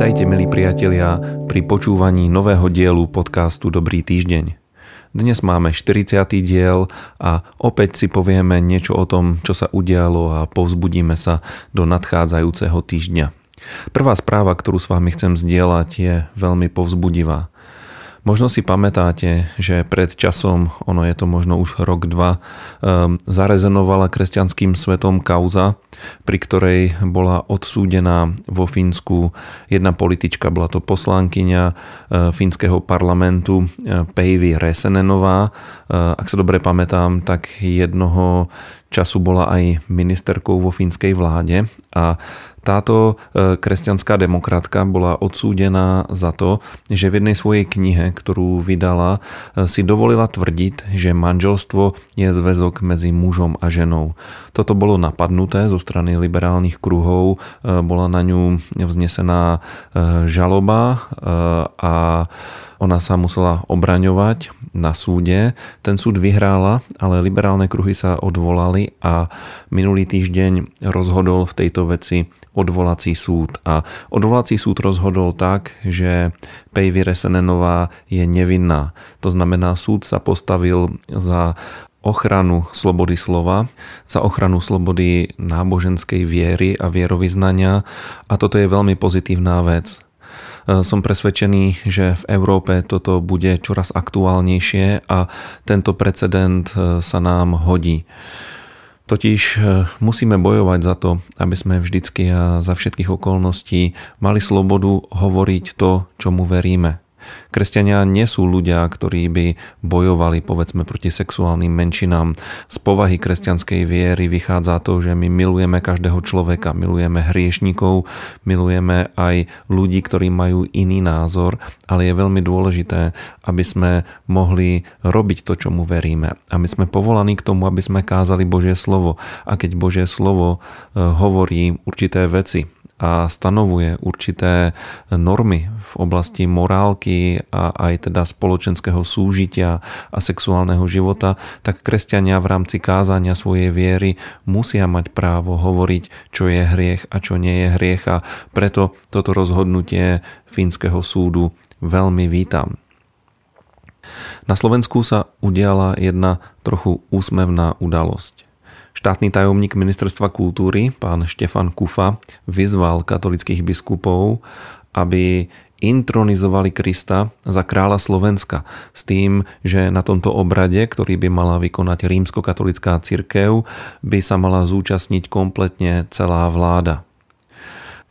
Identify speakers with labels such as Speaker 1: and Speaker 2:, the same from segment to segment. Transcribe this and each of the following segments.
Speaker 1: Vítajte milí priatelia pri počúvaní nového dielu podcastu Dobrý týždeň. Dnes máme 40. diel a opäť si povieme niečo o tom, čo sa udialo a povzbudíme sa do nadchádzajúceho týždňa. Prvá správa, ktorú s vami chcem zdieľať, je veľmi povzbudivá. Možno si pamätáte, že pred časom, ono je to možno už rok, dva, um, zarezenovala kresťanským svetom kauza, pri ktorej bola odsúdená vo Fínsku jedna politička, bola to poslankyňa uh, fínskeho parlamentu uh, Päivi Resenenová. Uh, ak sa dobre pamätám, tak jednoho času bola aj ministerkou vo fínskej vláde a táto e, kresťanská demokratka bola odsúdená za to, že v jednej svojej knihe, ktorú vydala, e, si dovolila tvrdiť, že manželstvo je zväzok medzi mužom a ženou. Toto bolo napadnuté zo strany liberálnych kruhov, e, bola na ňu vznesená žaloba a ona sa musela obraňovať na súde. Ten súd vyhrála, ale liberálne kruhy sa odvolali a minulý týždeň rozhodol v tejto veci odvolací súd. A odvolací súd rozhodol tak, že Päivi Resenenová je nevinná. To znamená, súd sa postavil za ochranu slobody slova, za ochranu slobody náboženskej viery a vierovýznania a toto je veľmi pozitívna vec. E, som presvedčený, že v Európe toto bude čoraz aktuálnejšie a tento precedent e, sa nám hodí. Totiž e, musíme bojovať za to, aby sme vždycky a za všetkých okolností mali slobodu hovoriť to, čomu veríme. Kresťania nie sú ľudia, ktorí by bojovali povedzme proti sexuálnym menšinám. Z povahy kresťanskej viery vychádza to, že my milujeme každého človeka, milujeme hriešnikov, milujeme aj ľudí, ktorí majú iný názor, ale je veľmi dôležité, aby sme mohli robiť to, čomu veríme. A my sme povolaní k tomu, aby sme kázali Božie slovo. A keď Božie slovo eh, hovorí určité veci, a stanovuje určité normy v oblasti morálky a aj teda spoločenského súžitia a sexuálneho života, tak kresťania v rámci kázania svojej viery musia mať právo hovoriť, čo je hriech a čo nie je hriech a preto toto rozhodnutie fínskeho súdu veľmi vítam. Na Slovensku sa udiala jedna trochu úsmevná udalosť. Štátny tajomník ministerstva kultúry, pán Štefan Kufa, vyzval katolických biskupov, aby intronizovali Krista za kráľa Slovenska s tým, že na tomto obrade, ktorý by mala vykonať rímskokatolická cirkev, by sa mala zúčastniť kompletne celá vláda.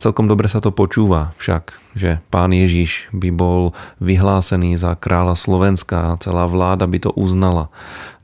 Speaker 1: Celkom dobre sa to počúva však, že pán Ježiš by bol vyhlásený za kráľa Slovenska a celá vláda by to uznala.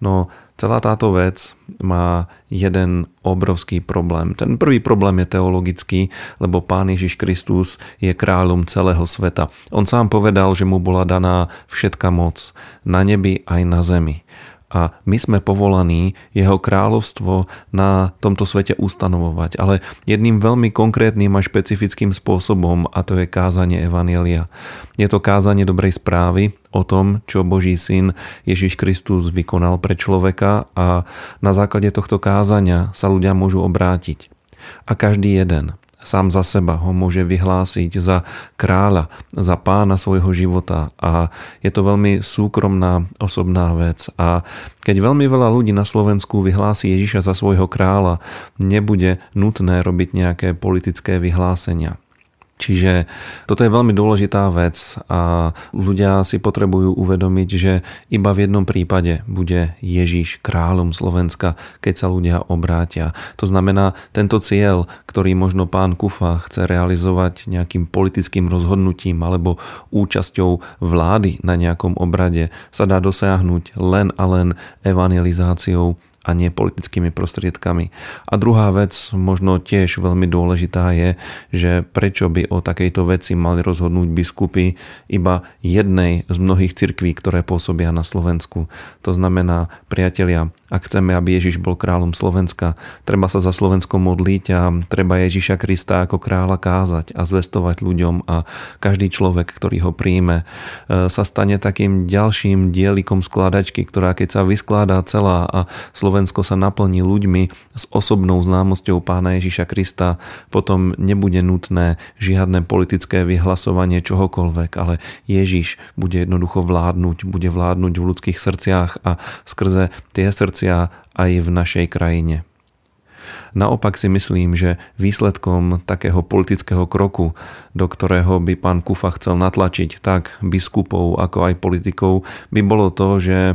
Speaker 1: No Celá táto vec má jeden obrovský problém. Ten prvý problém je teologický, lebo Pán Ježiš Kristus je kráľom celého sveta. On sám povedal, že mu bola daná všetka moc na nebi aj na zemi a my sme povolaní jeho kráľovstvo na tomto svete ustanovovať, ale jedným veľmi konkrétnym a špecifickým spôsobom a to je kázanie Evanielia. Je to kázanie dobrej správy o tom, čo Boží syn Ježiš Kristus vykonal pre človeka a na základe tohto kázania sa ľudia môžu obrátiť. A každý jeden sám za seba ho môže vyhlásiť za kráľa, za pána svojho života a je to veľmi súkromná osobná vec a keď veľmi veľa ľudí na Slovensku vyhlási Ježiša za svojho kráľa, nebude nutné robiť nejaké politické vyhlásenia. Čiže toto je veľmi dôležitá vec a ľudia si potrebujú uvedomiť, že iba v jednom prípade bude Ježiš kráľom Slovenska, keď sa ľudia obrátia. To znamená, tento cieľ, ktorý možno pán Kufa chce realizovať nejakým politickým rozhodnutím alebo účasťou vlády na nejakom obrade, sa dá dosiahnuť len a len evangelizáciou a nie politickými prostriedkami. A druhá vec, možno tiež veľmi dôležitá je, že prečo by o takejto veci mali rozhodnúť biskupy iba jednej z mnohých cirkví, ktoré pôsobia na Slovensku. To znamená, priatelia, Ak chceme, aby Ježiš bol kráľom Slovenska, treba sa za Slovensko modliť a treba Ježiša Krista ako kráľa kázať a zvestovať ľuďom a každý človek, ktorý ho príjme, e, sa stane takým ďalším dielikom skladačky, ktorá keď sa vyskladá celá a Slovensko sa naplní ľuďmi s osobnou známosťou pána Ježiša Krista, potom nebude nutné žiadne politické vyhlasovanie čohokoľvek, ale Ježiš bude jednoducho vládnuť, bude vládnuť v ľudských srdciach a skrze tie srdcia srdcia aj v našej krajine. Naopak si myslím, že výsledkom takého politického kroku, do ktorého by pán Kufa chcel natlačiť tak biskupov ako aj politikov, by bolo to, že e,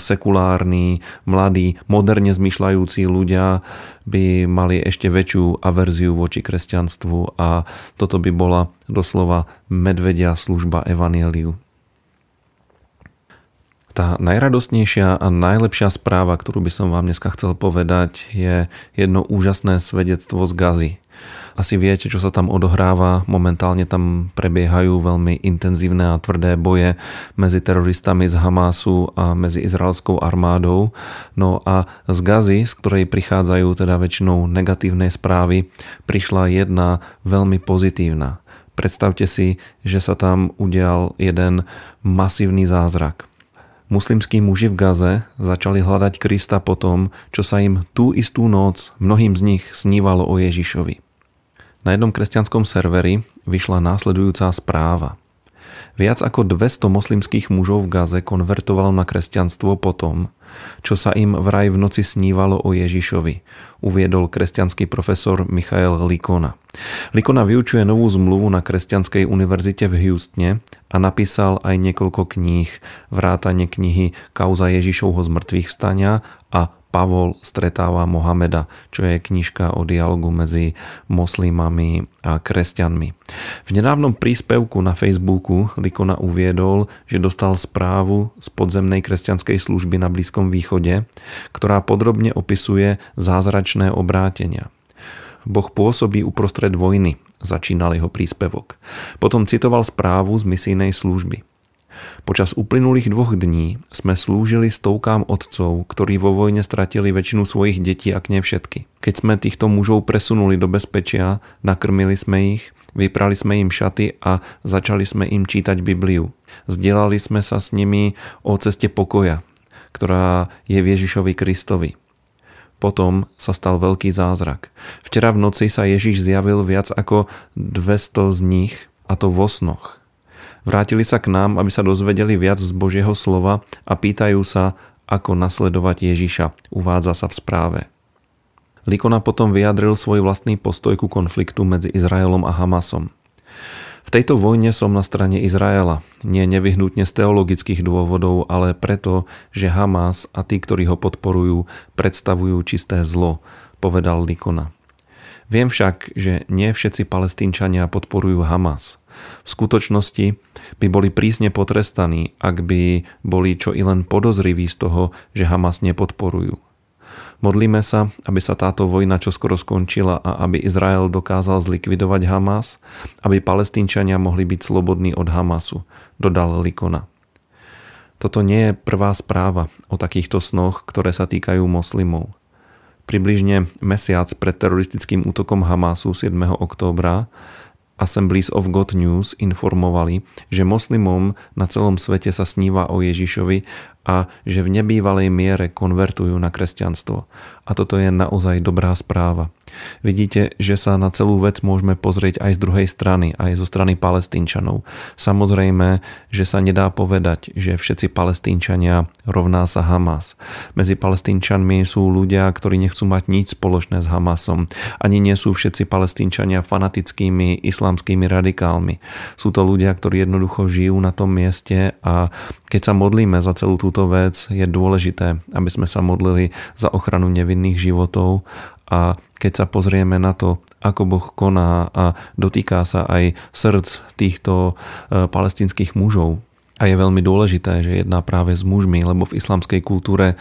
Speaker 1: sekulárni, mladí, moderne zmyšľajúci ľudia by mali ešte väčšiu averziu voči kresťanstvu a toto by bola doslova medvedia služba evanieliu. Tá najradostnejšia a najlepšia správa, ktorú by som vám dneska chcel povedať, je jedno úžasné svedectvo z Gazy. Asi viete, čo sa tam odohráva. Momentálne tam prebiehajú veľmi intenzívne a tvrdé boje medzi teroristami z Hamásu a medzi izraelskou armádou. No a z Gazy, z ktorej prichádzajú teda väčšinou negatívne správy, prišla jedna veľmi pozitívna. Predstavte si, že sa tam udial jeden masívny zázrak. Muslimskí muži v Gaze začali hľadať Krista po tom, čo sa im tú istú noc mnohým z nich snívalo o Ježišovi. Na jednom kresťanskom serveri vyšla následujúca správa. Viac ako 200 moslimských mužov v Gaze konvertovalo na kresťanstvo po tom, čo sa im vraj v noci snívalo o Ježišovi, uviedol kresťanský profesor Michael Likona. Likona vyučuje novú zmluvu na Kresťanskej univerzite v Houstone a napísal aj niekoľko kníh, vrátane knihy Kauza Ježišovho zmrtvých vstania a Pavol stretáva Mohameda, čo je knižka o dialogu medzi moslimami a kresťanmi. V nedávnom príspevku na Facebooku Likona uviedol, že dostal správu z podzemnej kresťanskej služby na Blízkom východe, ktorá podrobne opisuje zázračné obrátenia. Boh pôsobí uprostred vojny, začínal jeho príspevok. Potom citoval správu z misijnej služby. Počas uplynulých dvoch dní sme slúžili stovkám otcov, ktorí vo vojne stratili väčšinu svojich detí, ak nie všetky. Keď sme týchto mužov presunuli do bezpečia, nakrmili sme ich, vyprali sme im šaty a začali sme im čítať Bibliu. Zdielali sme sa s nimi o ceste pokoja, ktorá je v Ježišovi Kristovi. Potom sa stal veľký zázrak. Včera v noci sa Ježiš zjavil viac ako 200 z nich, a to vo snoch. Vrátili sa k nám, aby sa dozvedeli viac z Božieho slova a pýtajú sa, ako nasledovať Ježiša, uvádza sa v správe. Likona potom vyjadril svoj vlastný postoj ku konfliktu medzi Izraelom a Hamasom. V tejto vojne som na strane Izraela, nie nevyhnutne z teologických dôvodov, ale preto, že Hamas a tí, ktorí ho podporujú, predstavujú čisté zlo, povedal Likona. Viem však, že nie všetci palestínčania podporujú Hamas. V skutočnosti by boli prísne potrestaní, ak by boli čo i len podozriví z toho, že Hamas nepodporujú. Modlíme sa, aby sa táto vojna čoskoro skončila a aby Izrael dokázal zlikvidovať Hamas, aby palestínčania mohli byť slobodní od Hamasu, dodal Likona. Toto nie je prvá správa o takýchto snoch, ktoré sa týkajú moslimov. Približne mesiac pred teroristickým útokom Hamasu 7. októbra Assemblies of God News informovali, že moslimom na celom svete sa sníva o Ježišovi a že v nebývalej miere konvertujú na kresťanstvo. A toto je naozaj dobrá správa. Vidíte, že sa na celú vec môžeme pozrieť aj z druhej strany, aj zo strany palestínčanov. Samozrejme, že sa nedá povedať, že všetci palestínčania rovná sa Hamas. Medzi palestínčanmi sú ľudia, ktorí nechcú mať nič spoločné s Hamasom. Ani nie sú všetci palestínčania fanatickými islamskými radikálmi. Sú to ľudia, ktorí jednoducho žijú na tom mieste a keď sa modlíme za celú túto vec, je dôležité, aby sme sa modlili za ochranu nevinných životov a keď sa pozrieme na to, ako Boh koná a dotýka sa aj srdc týchto e, palestinských mužov. A je veľmi dôležité, že jedná práve s mužmi, lebo v islamskej kultúre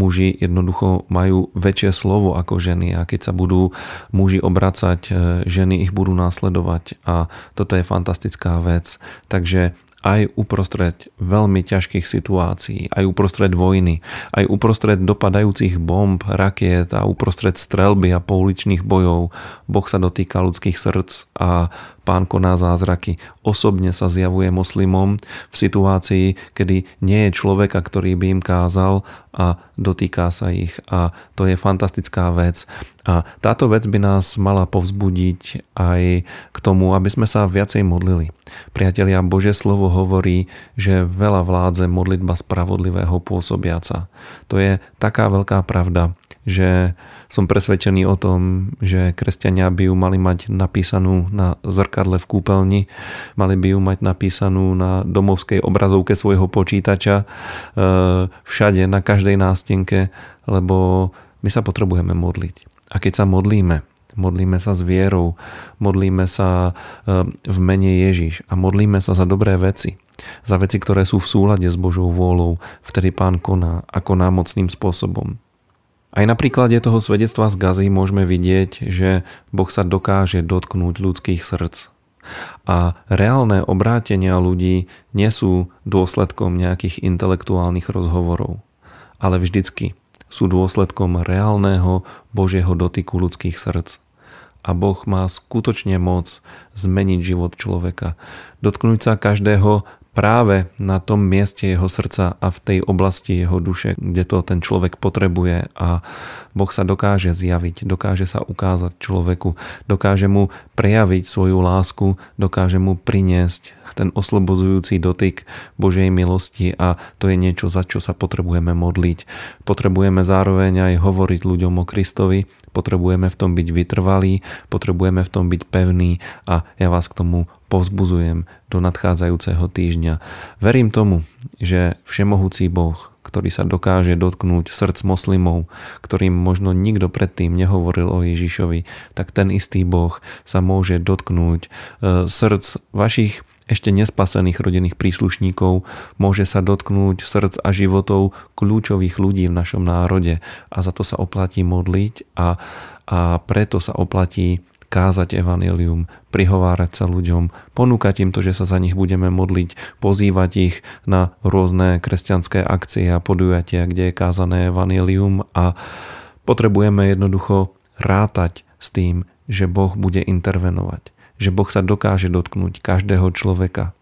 Speaker 1: muži jednoducho majú väčšie slovo ako ženy a keď sa budú muži obracať, e, ženy ich budú následovať a toto je fantastická vec. Takže aj uprostred veľmi ťažkých situácií, aj uprostred vojny, aj uprostred dopadajúcich bomb, rakiet a uprostred strelby a pouličných bojov. Boh sa dotýka ľudských srdc a pán koná zázraky. Osobne sa zjavuje moslimom v situácii, kedy nie je človeka, ktorý by im kázal a dotýka sa ich. A to je fantastická vec. A táto vec by nás mala povzbudiť aj k tomu, aby sme sa viacej modlili. Priatelia, Bože slovo hovorí, že veľa vládze modlitba spravodlivého pôsobiaca. To je taká veľká pravda, že som presvedčený o tom, že kresťania by ju mali mať napísanú na zrkadle v kúpeľni, mali by ju mať napísanú na domovskej obrazovke svojho počítača, e, všade, na každej nástenke, lebo my sa potrebujeme modliť. A keď sa modlíme, modlíme sa s vierou, modlíme sa e, v mene Ježiš a modlíme sa za dobré veci, za veci, ktoré sú v súlade s Božou vôľou, vtedy Pán koná ako námocným spôsobom. Aj na príklade toho svedectva z Gazy môžeme vidieť, že Boh sa dokáže dotknúť ľudských srdc. A reálne obrátenia ľudí nie sú dôsledkom nejakých intelektuálnych rozhovorov, ale vždycky sú dôsledkom reálneho Božieho dotyku ľudských srdc. A Boh má skutočne moc zmeniť život človeka. Dotknúť sa každého práve na tom mieste jeho srdca a v tej oblasti jeho duše, kde to ten človek potrebuje a Boh sa dokáže zjaviť, dokáže sa ukázať človeku, dokáže mu prejaviť svoju lásku, dokáže mu priniesť ten oslobozujúci dotyk Božej milosti a to je niečo, za čo sa potrebujeme modliť. Potrebujeme zároveň aj hovoriť ľuďom o Kristovi, potrebujeme v tom byť vytrvalí, potrebujeme v tom byť pevní a ja vás k tomu povzbuzujem do nadchádzajúceho týždňa. Verím tomu, že Všemohúci Boh, ktorý sa dokáže dotknúť srdc moslimov, ktorým možno nikto predtým nehovoril o Ježišovi, tak ten istý Boh sa môže dotknúť e, srdc vašich ešte nespasených rodinných príslušníkov, môže sa dotknúť srdc a životov kľúčových ľudí v našom národe a za to sa oplatí modliť a, a preto sa oplatí kázať evanelium, prihovárať sa ľuďom, ponúkať im to, že sa za nich budeme modliť, pozývať ich na rôzne kresťanské akcie a podujatia, kde je kázané evanelium a potrebujeme jednoducho rátať s tým, že Boh bude intervenovať, že Boh sa dokáže dotknúť každého človeka,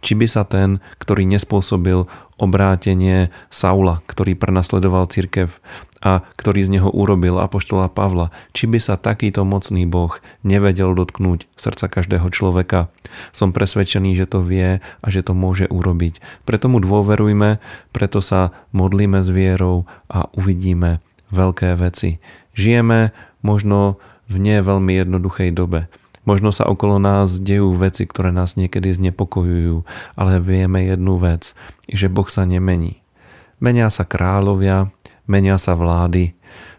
Speaker 1: či by sa ten, ktorý nespôsobil obrátenie Saula, ktorý prenasledoval cirkev a ktorý z neho urobil apoštola Pavla, či by sa takýto mocný Boh nevedel dotknúť srdca každého človeka. Som presvedčený, že to vie a že to môže urobiť. Preto mu dôverujme, preto sa modlíme s vierou a uvidíme veľké veci. Žijeme možno v nie veľmi jednoduchej dobe. Možno sa okolo nás dejú veci, ktoré nás niekedy znepokojujú, ale vieme jednu vec, že Boh sa nemení. Menia sa kráľovia, menia sa vlády,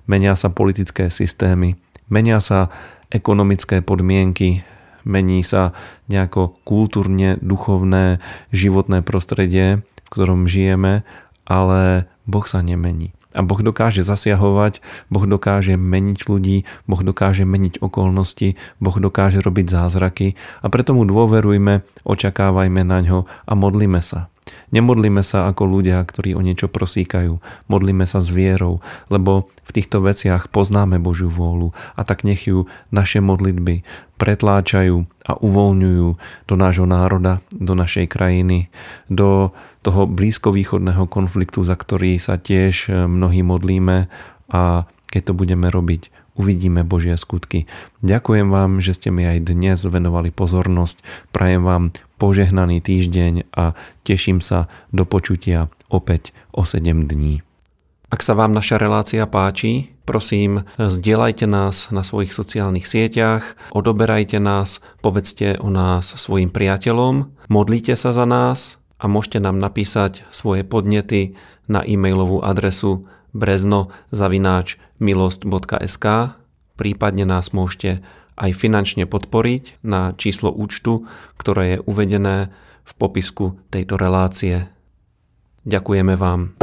Speaker 1: menia sa politické systémy, menia sa ekonomické podmienky, mení sa nejako kultúrne, duchovné, životné prostredie, v ktorom žijeme, ale Boh sa nemení. A Boh dokáže zasiahovať, Boh dokáže meniť ľudí, Boh dokáže meniť okolnosti, Boh dokáže robiť zázraky a preto mu dôverujme, očakávajme na ňo a modlíme sa. Nemodlíme sa ako ľudia, ktorí o niečo prosíkajú. Modlíme sa s vierou, lebo v týchto veciach poznáme Božiu vôľu a tak nech ju naše modlitby pretláčajú a uvoľňujú do nášho národa, do našej krajiny, do toho blízkovýchodného konfliktu, za ktorý sa tiež mnohí modlíme a keď to budeme robiť, uvidíme Božie skutky. Ďakujem vám, že ste mi aj dnes venovali pozornosť. Prajem vám požehnaný týždeň a teším sa do počutia opäť o 7 dní. Ak sa vám naša relácia páči, prosím, zdieľajte nás na svojich sociálnych sieťach, odoberajte nás, povedzte o nás svojim priateľom, modlite sa za nás a môžete nám napísať svoje podnety na e-mailovú adresu brezno.milost.sk prípadne nás môžete aj finančne podporiť na číslo účtu, ktoré je uvedené v popisku tejto relácie. Ďakujeme vám.